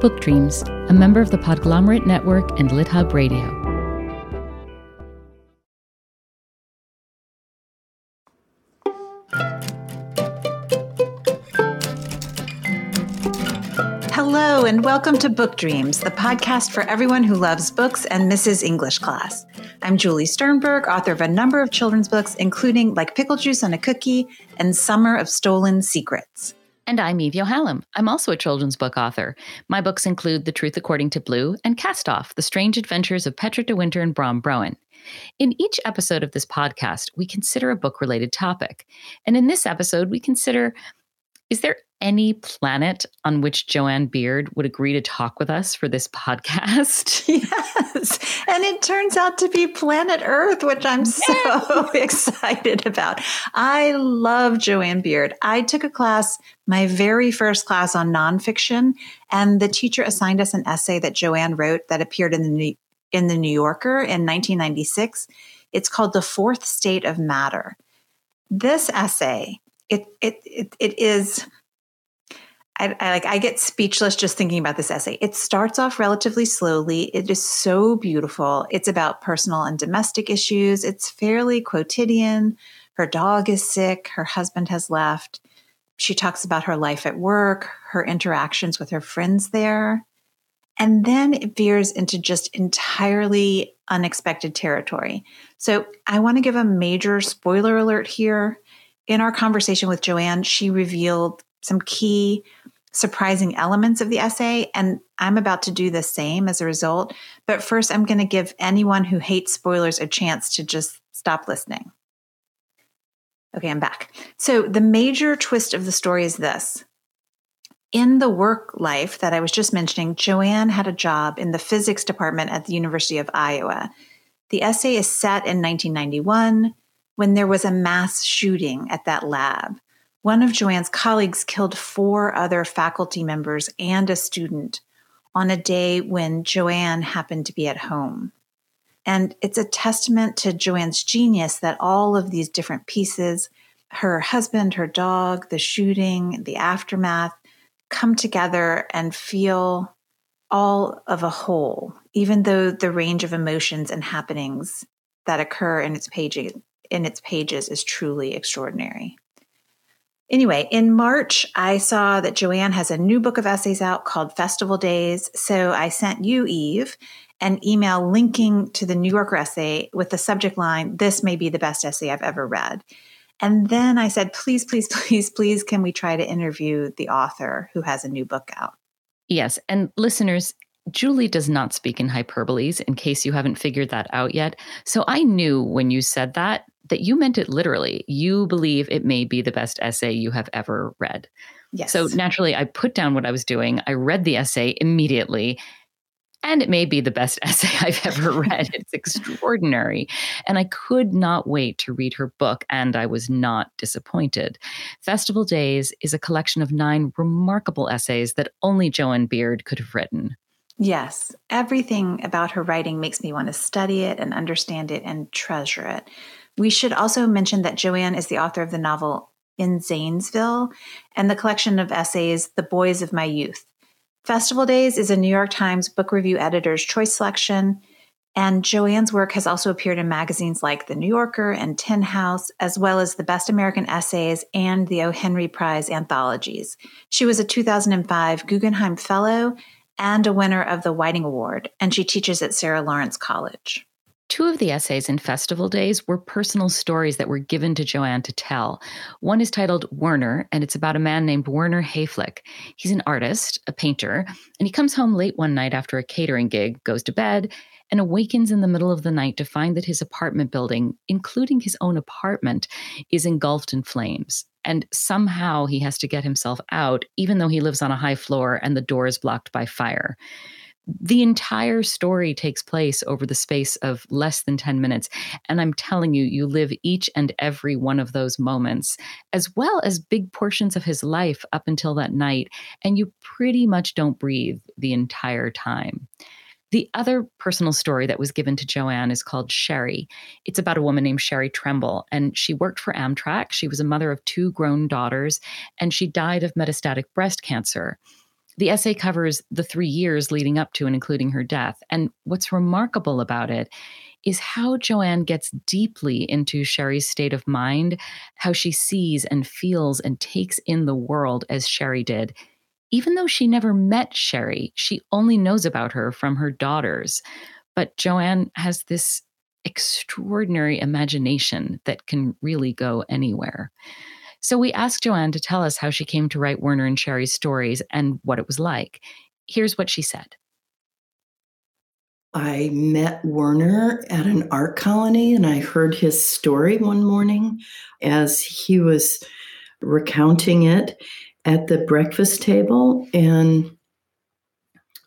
Book Dreams, a member of the Podglomerate Network and LitHub Radio. Hello, and welcome to Book Dreams, the podcast for everyone who loves books and misses English class. I'm Julie Sternberg, author of a number of children's books, including Like Pickle Juice on a Cookie and Summer of Stolen Secrets. And I'm Eve Yohalem. I'm also a children's book author. My books include The Truth According to Blue and Cast Off The Strange Adventures of Petra de Winter and Bram Broen. In each episode of this podcast, we consider a book related topic. And in this episode, we consider is there any planet on which Jo Ann Beard would agree to talk with us for this podcast? Yes. And it turns out to be planet Earth, which I'm so excited about. I love Jo Ann Beard. I took a class, my very first class on nonfiction, and the teacher assigned us an essay that Jo Ann wrote that appeared in the New, in the New Yorker in 1996. It's called The Fourth State of Matter. This essay, it it it, it is I, I, like I get speechless just thinking about this essay. It starts off relatively slowly. It is so beautiful. It's about personal and domestic issues. It's fairly quotidian. Her dog is sick. Her husband has left. She talks about her life at work, her interactions with her friends there. And then it veers into just entirely unexpected territory. So I want to give a major spoiler alert here. In our conversation with Jo Ann, she revealed some key surprising elements of the essay. And I'm about to do the same as a result. But first, I'm going to give anyone who hates spoilers a chance to just stop listening. Okay, I'm back. So, the major twist of the story is this. In the work life that I was just mentioning, Jo Ann had a job in the physics department at the University of Iowa. The essay is set in 1991 when there was a mass shooting at that lab. One of Jo Ann's colleagues killed four other faculty members and a student on a day when Jo Ann happened to be at home. And it's a testament to Jo Ann's genius that all of these different pieces her husband, her dog, the shooting, the aftermath come together and feel all of a whole, even though the range of emotions and happenings that occur in its pages in its pages is truly extraordinary. Anyway, in March, I saw that Jo Ann has a new book of essays out called Festival Days. So I sent you, Eve, an email linking to the New Yorker essay with the subject line, This may be the best essay I've ever read. And then I said, Please, please, please, please, can we try to interview the author who has a new book out? Yes. And listeners, Julie does not speak in hyperboles, in case you haven't figured that out yet. So I knew when you said that that you meant it literally. You believe it may be the best essay you have ever read. Yes. So naturally, I put down what I was doing. I read the essay immediately. And it may be the best essay I've ever read. It's extraordinary. And I could not wait to read her book, and I was not disappointed. Festival Days is a collection of nine remarkable essays that only Jo Ann Beard could have written. Yes, everything about her writing makes me want to study it and understand it and treasure it. We should also mention that Jo Ann is the author of the novel In Zanesville and the collection of essays The Boys of My Youth. Festival Days is a New York Times Book Review Editor's Choice selection, and Jo Ann's work has also appeared in magazines like The New Yorker and Tin House, as well as the Best American Essays and the O. Henry Prize anthologies. She was a 2005 Guggenheim Fellow and a winner of the Whiting Award, and she teaches at Sarah Lawrence College. Two of the essays in Festival Days were personal stories that were given to Jo Ann to tell. One is titled Werner, and it's about a man named Werner Hoeflich. He's an artist, a painter, and he comes home late one night after a catering gig, goes to bed, and awakens in the middle of the night to find that his apartment building, including his own apartment, is engulfed in flames. And somehow he has to get himself out, even though he lives on a high floor and the door is blocked by fire the entire story takes place over the space of less than 10 minutes. And I'm telling you, you live each and every one of those moments, as well as big portions of his life up until that night. And you pretty much don't breathe the entire time. The other personal story that was given to Jo Ann is called Cheri. It's about a woman named Cheri Tremble, and she worked for Amtrak. She was a mother of two grown daughters, and she died of metastatic breast cancer. The essay covers the three years leading up to and including her death. And what's remarkable about it is how Jo Ann gets deeply into Cheri's state of mind, how she sees and feels and takes in the world as Cheri did. Even though she never met Cheri, she only knows about her from her daughters. But Jo Ann has this extraordinary imagination that can really go anywhere. So we asked Jo Ann to tell us how she came to write Werner and Cheri's stories and what it was like. Here's what she said. I met Werner at an art colony and I heard his story one morning as he was recounting it at the breakfast table. And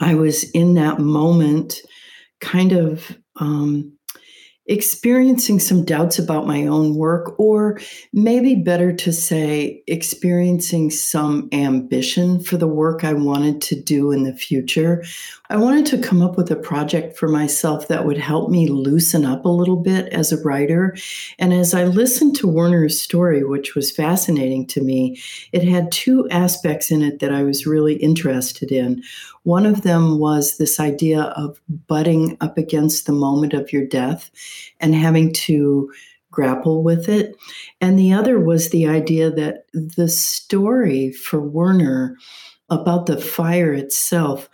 I was in that moment kind of um, experiencing some doubts about my own work, or maybe better to say, experiencing some ambition for the work I wanted to do in the future. I wanted to come up with a project for myself that would help me loosen up a little bit as a writer. And as I listened to Werner's story, which was fascinating to me, it had two aspects in it that I was really interested in. One of them was this idea of butting up against the moment of your death and having to grapple with it. And the other was the idea that the story for Werner about the fire itself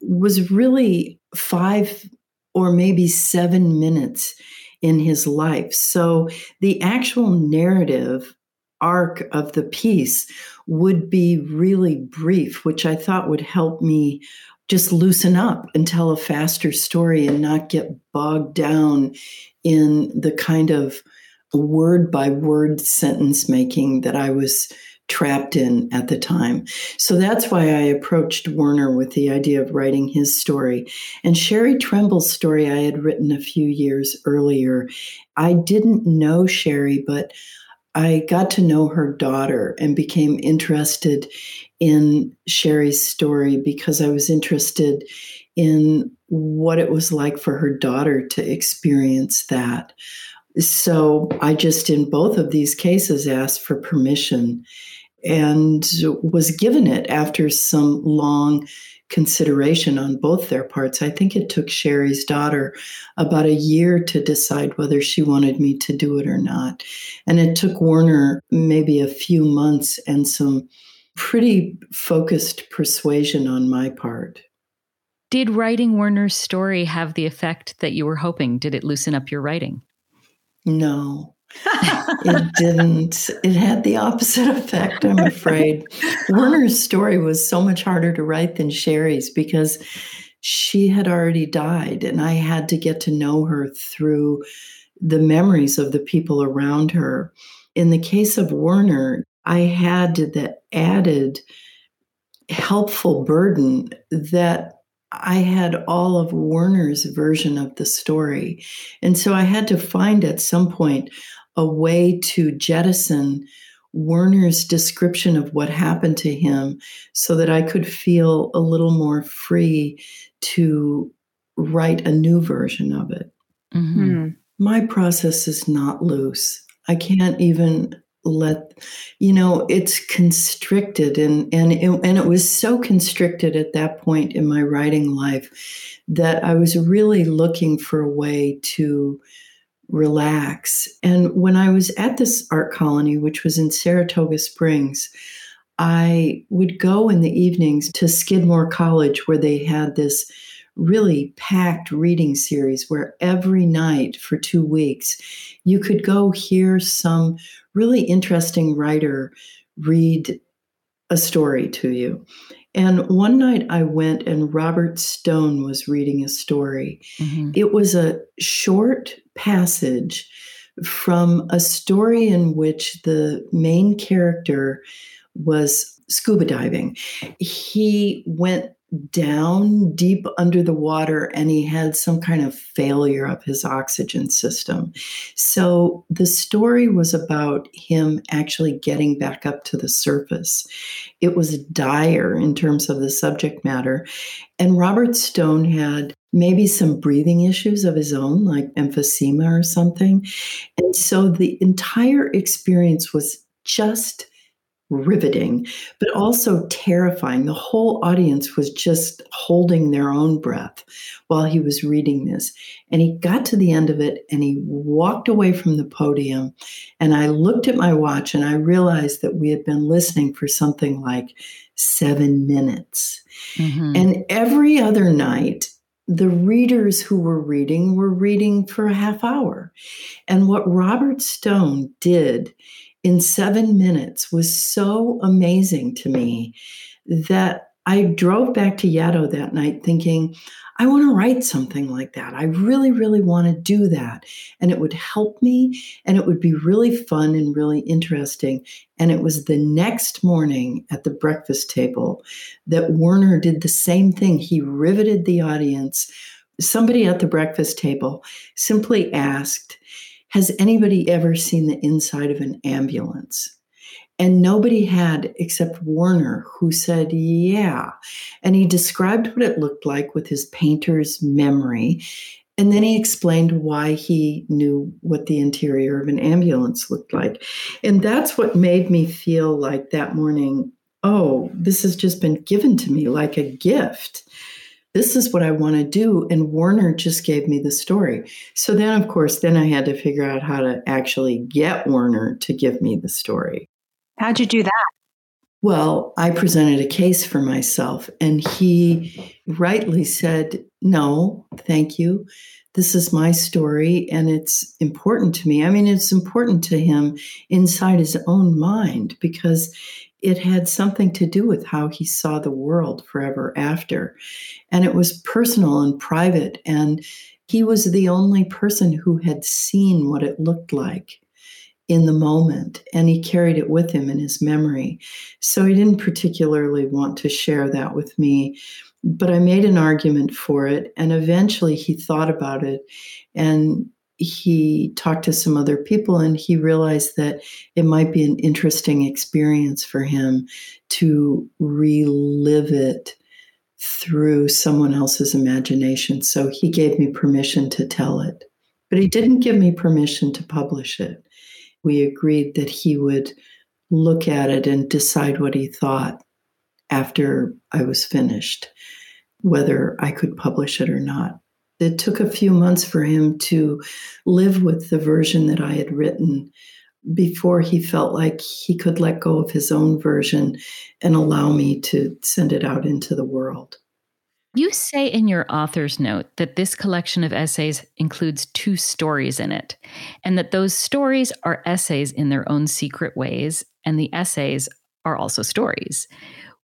was really five or maybe seven minutes in his life. So the actual narrative arc of the piece would be really brief, which I thought would help me just loosen up and tell a faster story and not get bogged down in the kind of word by word sentence making that I was trapped in at the time. So that's why I approached Werner with the idea of writing his story. And Cheri Tremble's story I had written a few years earlier. I didn't know Cheri, but I got to know her daughter and became interested in Cheri's story because I was interested in what it was like for her daughter to experience that. So I just, in both of these cases, asked for permission and was given it after some long consideration on both their parts. I think it took Cheri's daughter about a year to decide whether she wanted me to do it or not. And it took Werner maybe a few months and some pretty focused persuasion on my part. Did writing Werner's story have the effect that you were hoping? Did it loosen up your writing? No, it didn't. It had the opposite effect, I'm afraid. Werner's story was so much harder to write than Cheri's because she had already died, and I had to get to know her through the memories of the people around her. In the case of Werner, I had the added helpful burden that I had all of Werner's version of the story. And so I had to find at some point a way to jettison Werner's description of what happened to him so that I could feel a little more free to write a new version of it. Mm-hmm. My process is not loose. I can't even let you know it's constricted and and it, and it was so constricted at that point in my writing life that I was really looking for a way to relax and when I was at this art colony which was in Saratoga Springs I would go in the evenings to Skidmore College where they had this really packed reading series where every night for two weeks you could go hear some really interesting writer read a story to you. And one night I went and Robert Stone was reading a story. Mm-hmm. It was a short passage from a story in which the main character was scuba diving. He went down deep under the water and he had some kind of failure of his oxygen system. So the story was about him actually getting back up to the surface. It was dire in terms of the subject matter. And Robert Stone had maybe some breathing issues of his own, like emphysema or something. And so the entire experience was just riveting, but also terrifying. The whole audience was just holding their own breath while he was reading this. And he got to the end of it and he walked away from the podium. And I looked at my watch and I realized that we had been listening for something like seven minutes. Mm-hmm. And every other night, the readers who were reading were reading for a half hour. And what Robert Stone did in seven minutes was so amazing to me that I drove back to Yaddo that night thinking, I want to write something like that. I really, really want to do that. And it would help me and it would be really fun and really interesting. And it was the next morning at the breakfast table that Werner did the same thing. He riveted the audience. Somebody at the breakfast table simply asked, has anybody ever seen the inside of an ambulance? And nobody had except Werner, who said, Yeah. And he described what it looked like with his painter's memory. And then he explained why he knew what the interior of an ambulance looked like. And that's what made me feel like that morning, oh, this has just been given to me like a gift this is what I want to do. And Werner just gave me the story. So then, of course, then I had to figure out how to actually get Werner to give me the story. How'd you do that? Well, I presented a case for myself, and he rightly said, No, thank you. This is my story, and it's important to me. I mean, it's important to him inside his own mind because it had something to do with how he saw the world forever after. And it was personal and private. And he was the only person who had seen what it looked like in the moment. And he carried it with him in his memory. So he didn't particularly want to share that with me. But I made an argument for it. And eventually he thought about it and he talked to some other people and he realized that it might be an interesting experience for him to relive it through someone else's imagination. So he gave me permission to tell it. But he didn't give me permission to publish it. We agreed that he would look at it and decide what he thought after I was finished, whether I could publish it or not. It took a few months for him to live with the version that I had written before he felt like he could let go of his own version and allow me to send it out into the world. You say in your author's note that this collection of essays includes two stories in it, and that those stories are essays in their own secret ways, and the essays are also stories.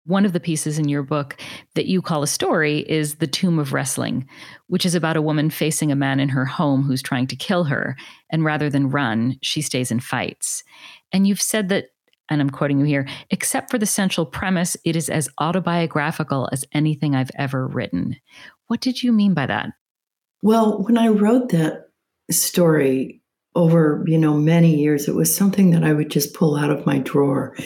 One of the pieces in your book that you call a story is The Tomb of Wrestling, which is about a woman facing a man in her home who's trying to kill her. And rather than run, she stays and fights. And you've said that, and I'm quoting you here, except for the central premise, it is as autobiographical as anything I've ever written. What did you mean by that? Well, when I wrote that story over, you know, many years, it was something that I would just pull out of my drawer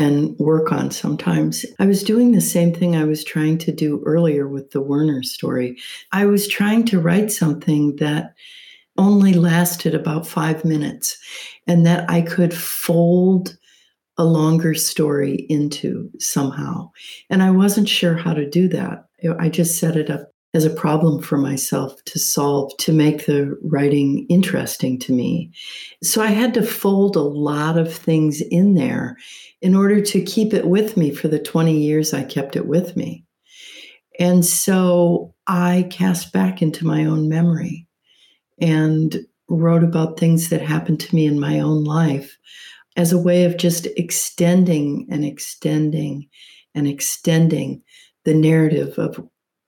and work on sometimes. I was doing the same thing I was trying to do earlier with the Werner story. I was trying to write something that only lasted about five minutes and that I could fold a longer story into somehow. And I wasn't sure how to do that. I just set it up as a problem for myself to solve to make the writing interesting to me. So I had to fold a lot of things in there in order to keep it with me for the 20 years I kept it with me. And so I cast back into my own memory and wrote about things that happened to me in my own life as a way of just extending and extending and extending the narrative of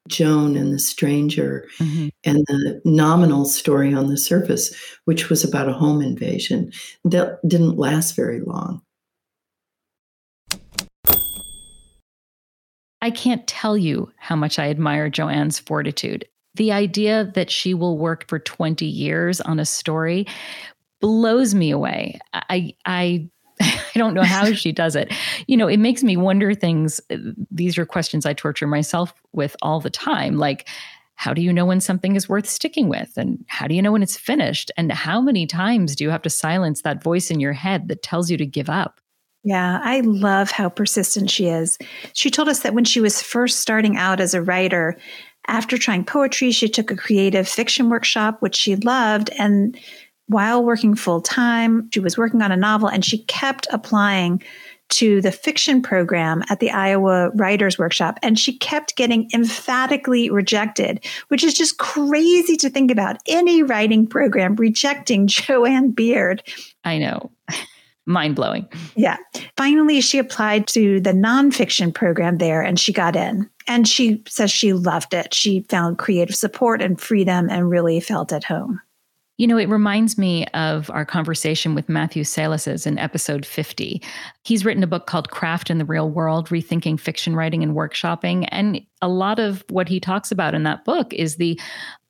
Joan and the stranger mm-hmm. and the nominal story on the surface, which was about a home invasion that didn't last very long. I can't tell you how much I admire Jo Ann's fortitude. The idea that she will work for 20 years on a story blows me away. I I I don't know how she does it. You know, it makes me wonder things. Uh, these are questions I torture myself with all the time. Like, how do you know when something is worth sticking with? And how do you know when it's finished? And how many times do you have to silence that voice in your head that tells you to give up? Yeah, I love how persistent she is. She told us that when she was first starting out as a writer, after trying poetry, she took a creative fiction workshop, which she loved. And while working full time, she was working on a novel and she kept applying to the fiction program at the Iowa Writers Workshop, and she kept getting emphatically rejected, which is just crazy to think about. Any writing program rejecting Jo Ann Beard. I know. Mind blowing. Yeah. Finally, she applied to the nonfiction program there and she got in. And she says she loved it. She found creative support and freedom and really felt at home. You know, it reminds me of our conversation with Matthew Salesses in episode 50. He's written a book called Craft in the Real World Rethinking Fiction Writing and Workshopping. And a lot of what he talks about in that book is the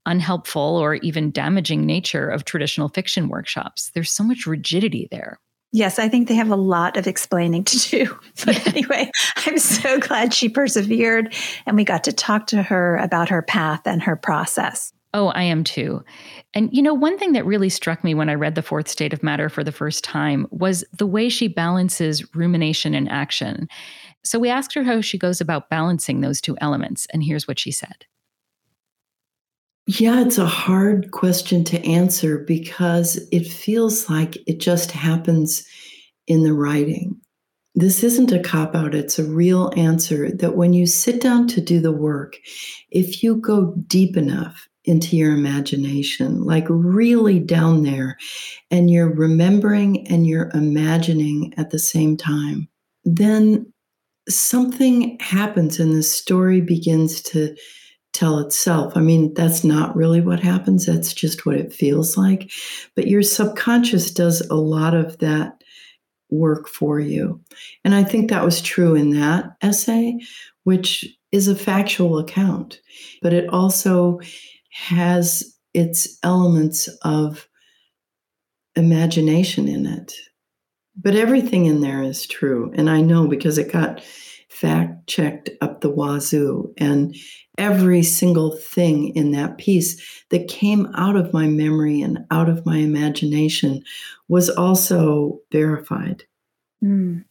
unhelpful or even damaging nature of traditional fiction workshops. There's so much rigidity there. Yes, I think they have a lot of explaining to do. But anyway, I'm so glad she persevered and we got to talk to her about her path and her process. Oh, I am too. And you know, one thing that really struck me when I read The Fourth State of Matter for the first time was the way she balances rumination and action. So we asked her how she goes about balancing those two elements, and here's what she said. Yeah, it's a hard question to answer because it feels like it just happens in the writing. This isn't a cop out, it's a real answer that when you sit down to do the work, if you go deep enough into your imagination, like really down there, and you're remembering and you're imagining at the same time, then something happens and the story begins to tell itself. I mean, that's not really what happens, that's just what it feels like. But your subconscious does a lot of that work for you. And I think that was true in that essay, which is a factual account, but it also has its elements of imagination in it. But everything in there is true. And I know because it got fact checked up the wazoo. And every single thing in that piece that came out of my memory and out of my imagination was also verified. Mm.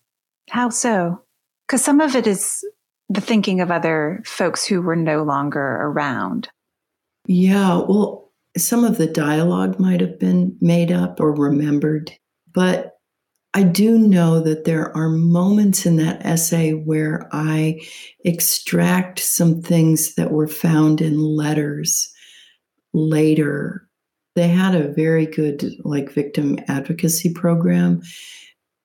How so? Because some of it is the thinking of other folks who were no longer around. Yeah, well, some of the dialogue might have been made up or remembered, but I do know that there are moments in that essay where I extract some things that were found in letters later. They had a very good like victim advocacy program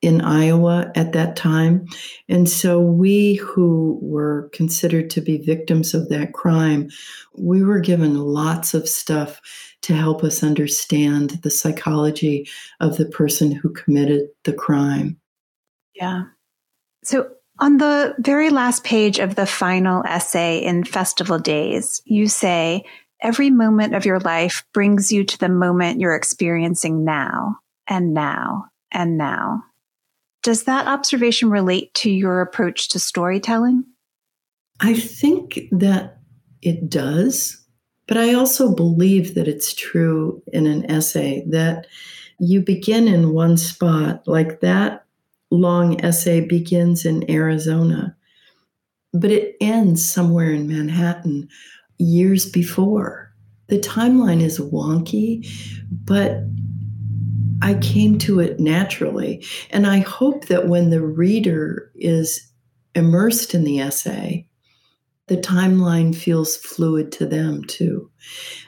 in Iowa at that time. And so we who were considered to be victims of that crime, we were given lots of stuff to help us understand the psychology of the person who committed the crime. Yeah. So on the very last page of the final essay in Festival Days, you say, Every moment of your life brings you to the moment you're experiencing now, and now, and now. Does that observation relate to your approach to storytelling? I think that it does, but I also believe that it's true in an essay that you begin in one spot, like that long essay begins in Arizona, but it ends somewhere in Manhattan years before. The timeline is wonky, but I came to it naturally. And I hope that when the reader is immersed in the essay, the timeline feels fluid to them too.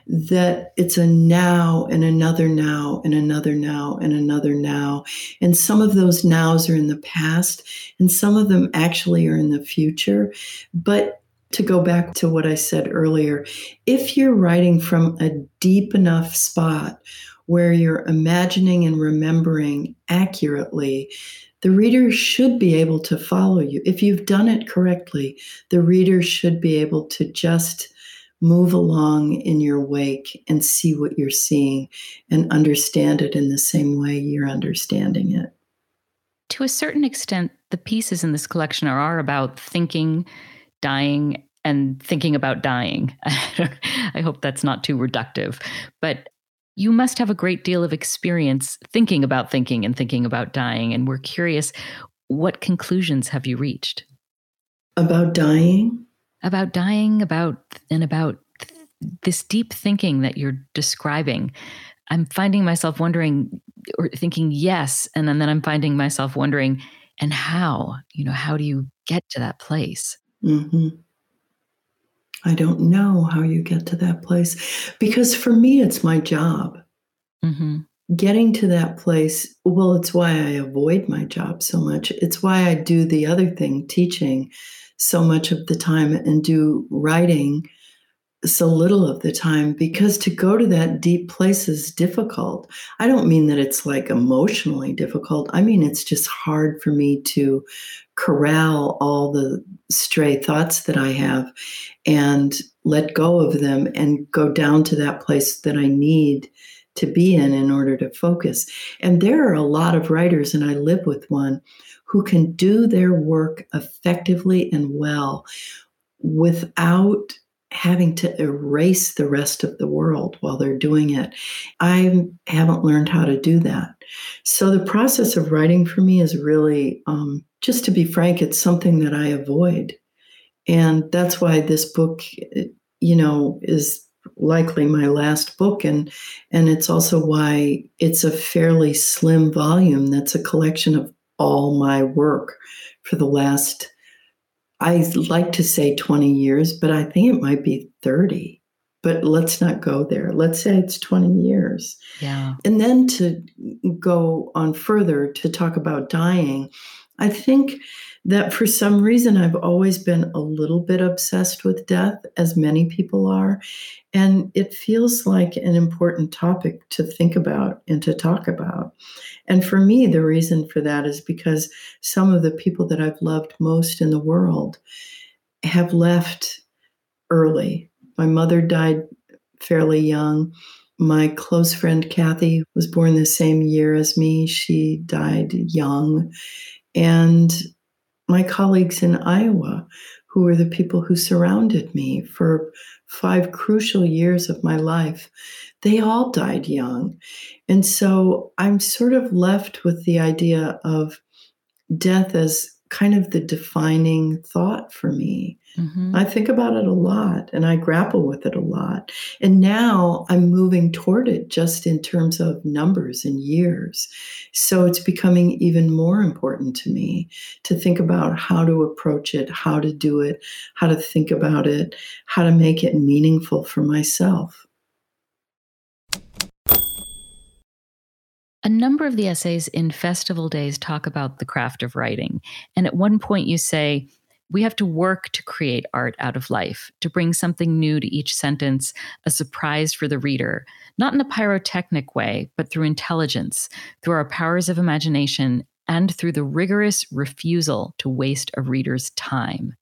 That it's a now and another now and another now and another now. And some of those nows are in the past and some of them actually are in the future. But to go back to what I said earlier, if you're writing from a deep enough spot where you're imagining and remembering accurately, the reader should be able to follow you. If you've done it correctly, the reader should be able to just move along in your wake and see what you're seeing and understand it in the same way you're understanding it. To a certain extent, the pieces in this collection are, are about thinking, dying, and thinking about dying. I hope that's not too reductive. But you must have a great deal of experience thinking about thinking and thinking about dying. And we're curious what conclusions have you reached? About dying? About dying, about and about this deep thinking that you're describing. I'm finding myself wondering or thinking yes, and then, then I'm finding myself wondering, and how? You know, how do you get to that place? Mm-hmm. I don't know how you get to that place because for me, it's my job. Mm-hmm. Getting to that place, well, it's why I avoid my job so much. It's why I do the other thing, teaching, so much of the time and do writing so little of the time because to go to that deep place is difficult. I don't mean that it's like emotionally difficult. I mean, it's just hard for me to corral all the stray thoughts that I have and let go of them and go down to that place that I need to be in in order to focus. And there are a lot of writers, and I live with one who can do their work effectively and well without having to erase the rest of the world while they're doing it. I haven't learned how to do that. So the process of writing for me is really, um, just to be frank, it's something that I avoid. And that's why this book, you know, is likely my last book and and it's also why it's a fairly slim volume that's a collection of all my work for the last I like to say 20 years, but I think it might be 30. But let's not go there. Let's say it's 20 years. Yeah. And then to go on further to talk about dying, I think that for some reason I've always been a little bit obsessed with death, as many people are. And it feels like an important topic to think about and to talk about. And for me, the reason for that is because some of the people that I've loved most in the world have left early. My mother died fairly young. My close friend Kathy was born the same year as me. She died young. And my colleagues in Iowa, who were the people who surrounded me for five crucial years of my life, they all died young. And so I'm sort of left with the idea of death as kind of the defining thought for me. Mm-hmm. I think about it a lot and I grapple with it a lot. And now I'm moving toward it just in terms of numbers and years. So it's becoming even more important to me to think about how to approach it, how to do it, how to think about it, how to make it meaningful for myself. A number of the essays in Festival Days talk about the craft of writing. And at one point, you say, we have to work to create art out of life, to bring something new to each sentence, a surprise for the reader, not in a pyrotechnic way, but through intelligence, through our powers of imagination, and through the rigorous refusal to waste a reader's time.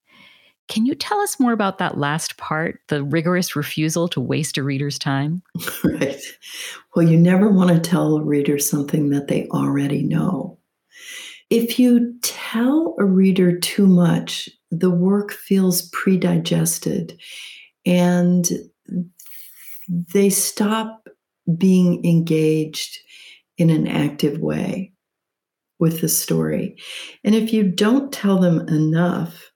Can you tell us more about that last part, the rigorous refusal to waste a reader's time? right. Well, you never want to tell a reader something that they already know. If you tell a reader too much, the work feels predigested and they stop being engaged in an active way with the story. And if you don't tell them enough,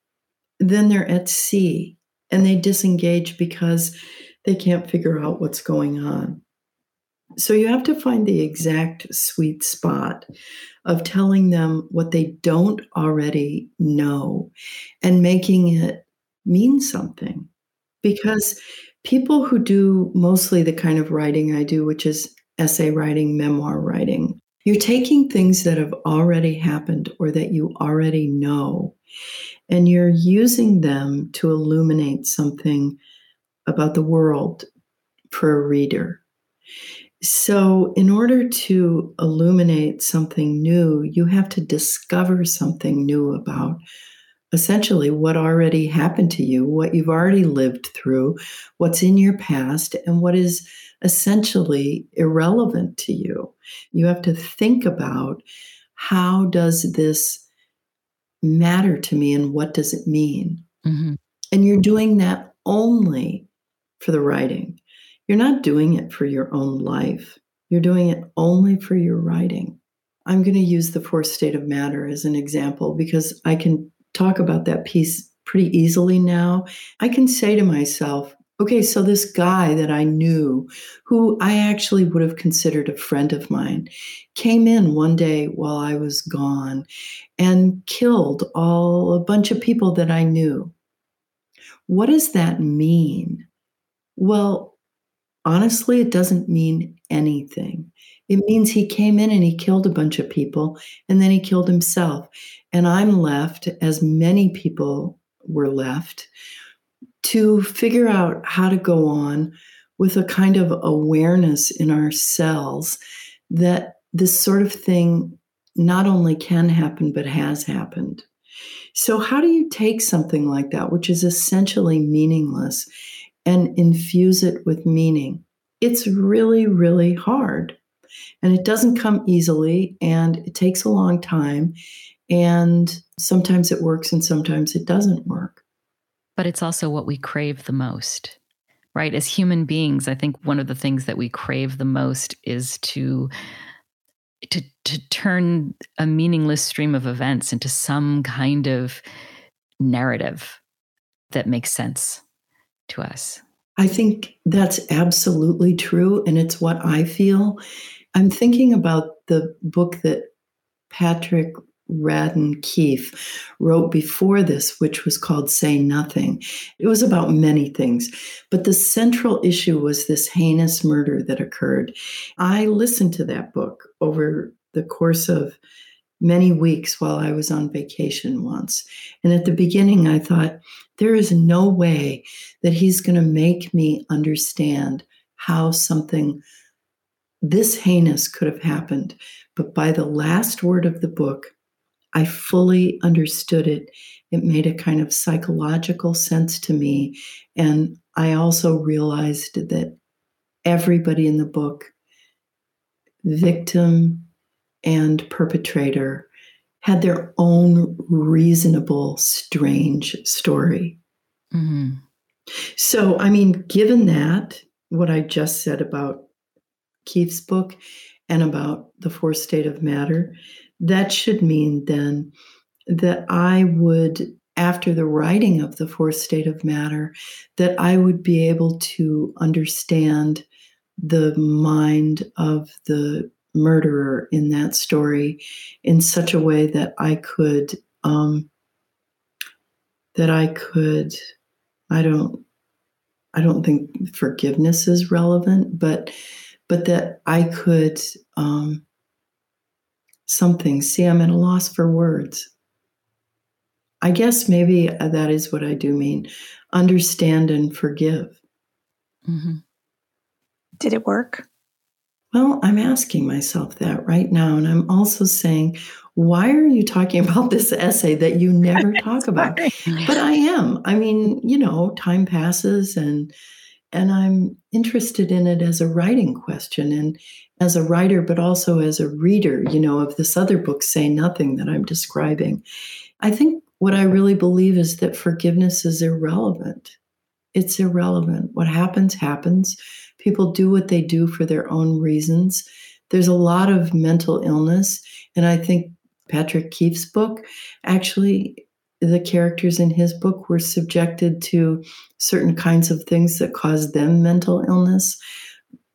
then they're at sea and they disengage because they can't figure out what's going on. So you have to find the exact sweet spot of telling them what they don't already know and making it mean something. Because people who do mostly the kind of writing I do, which is essay writing, memoir writing, you're taking things that have already happened or that you already know and you're using them to illuminate something about the world for a reader. So, in order to illuminate something new, you have to discover something new about essentially what already happened to you, what you've already lived through, what's in your past, and what is essentially irrelevant to you. You have to think about how does this matter to me and what does it mean? Mm-hmm. And you're doing that only for the writing. You're not doing it for your own life. You're doing it only for your writing. I'm going to use the fourth state of matter as an example because I can talk about that piece pretty easily now. I can say to myself, okay, so this guy that I knew, who I actually would have considered a friend of mine, came in one day while I was gone and killed all a bunch of people that I knew. What does that mean? Well, honestly, it doesn't mean anything. It means he came in and he killed a bunch of people and then he killed himself. And I'm left, as many people were left, to figure out how to go on with a kind of awareness in ourselves that this sort of thing not only can happen, but has happened. So, how do you take something like that, which is essentially meaningless, and infuse it with meaning? It's really, really hard. And it doesn't come easily, and it takes a long time. And sometimes it works, and sometimes it doesn't work. But it's also what we crave the most, right? As human beings, I think one of the things that we crave the most is to to to turn a meaningless stream of events into some kind of narrative that makes sense to us. I think that's absolutely true and it's what I feel. I'm thinking about the book that Patrick Radden Keefe wrote before this, which was called Say Nothing. It was about many things, but the central issue was this heinous murder that occurred. I listened to that book over the course of many weeks while I was on vacation once. And at the beginning, I thought, there is no way that he's going to make me understand how something this heinous could have happened. But by the last word of the book, I fully understood it. It made a kind of psychological sense to me. And I also realized that everybody in the book, victim and perpetrator, had their own reasonable, strange story. Mm-hmm. So, I mean, given that, what I just said about Keefe's book and about the fourth state of matter, that should mean then that I would, after the writing of the fourth state of matter, that I would be able to understand the mind of the murderer in that story in such a way that I could, um, that I could, I don't, I don't think forgiveness is relevant, but, but that I could, um, something. See, I'm at a loss for words. I guess maybe that is what I do mean understand and forgive. Mm-hmm. Did it work? Well, I'm asking myself that right now. And I'm also saying, why are you talking about this essay that you never talk about? But I am. I mean, you know, time passes and and I'm interested in it as a writing question and as a writer, but also as a reader, you know, of this other book, Say Nothing, that I'm describing. I think what I really believe is that forgiveness is irrelevant. It's irrelevant. What happens, happens. People do what they do for their own reasons. There's a lot of mental illness. And I think Patrick Keefe's book actually the characters in his book were subjected to certain kinds of things that caused them mental illness.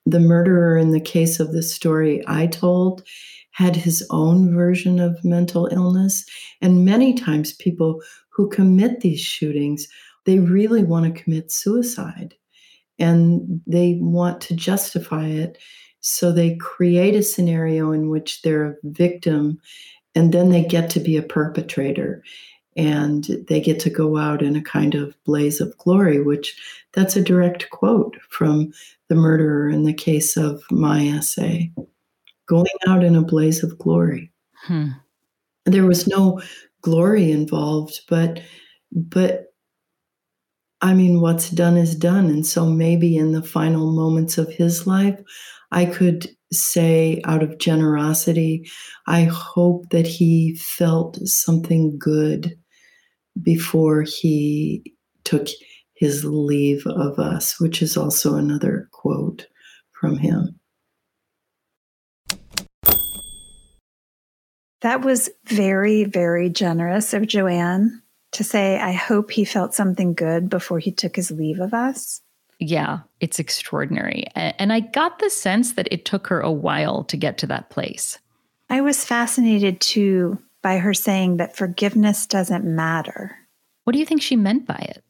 The murderer, in the case of the story I told, had his own version of mental illness. And many times, people who commit these shootings, they really want to commit suicide and they want to justify it. So they create a scenario in which they're a victim and then they get to be a perpetrator and they get to go out in a kind of blaze of glory, which that's a direct quote from the murderer in the case of my essay going out in a blaze of glory. Hmm. There was no glory involved, but but I mean, what's done is done. And so maybe in the final moments of his life, I could say out of generosity, I hope that he felt something good before he took his leave of us, which is also another quote from him. That was very, very generous of Jo Ann to say, I hope he felt something good before he took his leave of us. Yeah, it's extraordinary. And I got the sense that it took her a while to get to that place. I was fascinated too by her saying that forgiveness doesn't matter. What do you think she meant by it?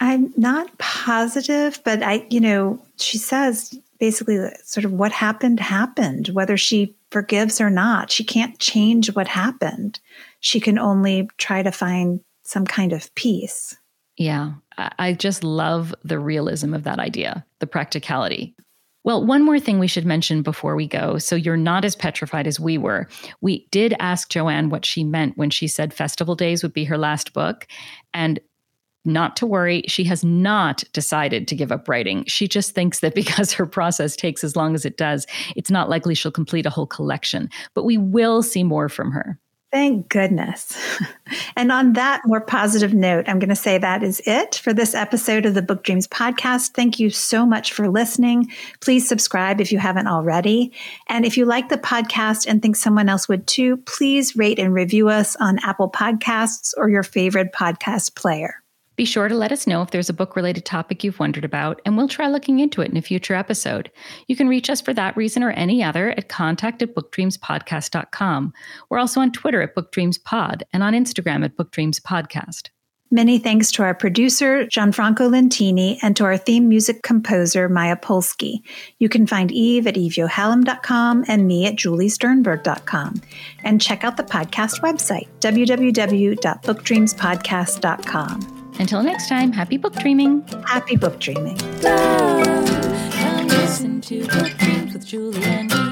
I'm not positive, but I, you know, she says basically sort of what happened happened, whether she forgives or not. She can't change what happened. She can only try to find some kind of peace. Yeah, I just love the realism of that idea, the practicality. Well, one more thing we should mention before we go. So you're not as petrified as we were. We did ask Jo Ann what she meant when she said Festival Days would be her last book. And not to worry, she has not decided to give up writing. She just thinks that because her process takes as long as it does, it's not likely she'll complete a whole collection. But we will see more from her. Thank goodness. and on that more positive note, I'm going to say that is it for this episode of the Book Dreams podcast. Thank you so much for listening. Please subscribe if you haven't already. And if you like the podcast and think someone else would too, please rate and review us on Apple Podcasts or your favorite podcast player. Be sure to let us know if there's a book related topic you've wondered about, and we'll try looking into it in a future episode. You can reach us for that reason or any other at contact at bookdreamspodcast.com. We're also on Twitter at bookdreamspod and on Instagram at bookdreamspodcast. Many thanks to our producer, Gianfranco Lentini, and to our theme music composer, Maya Polsky. You can find Eve at eveyohalem.com and me at juliesternberg.com. And check out the podcast website, www.bookdreamspodcast.com. Until next time, happy book dreaming. Happy book dreaming. Love, come listen to Book Dreams with Julie and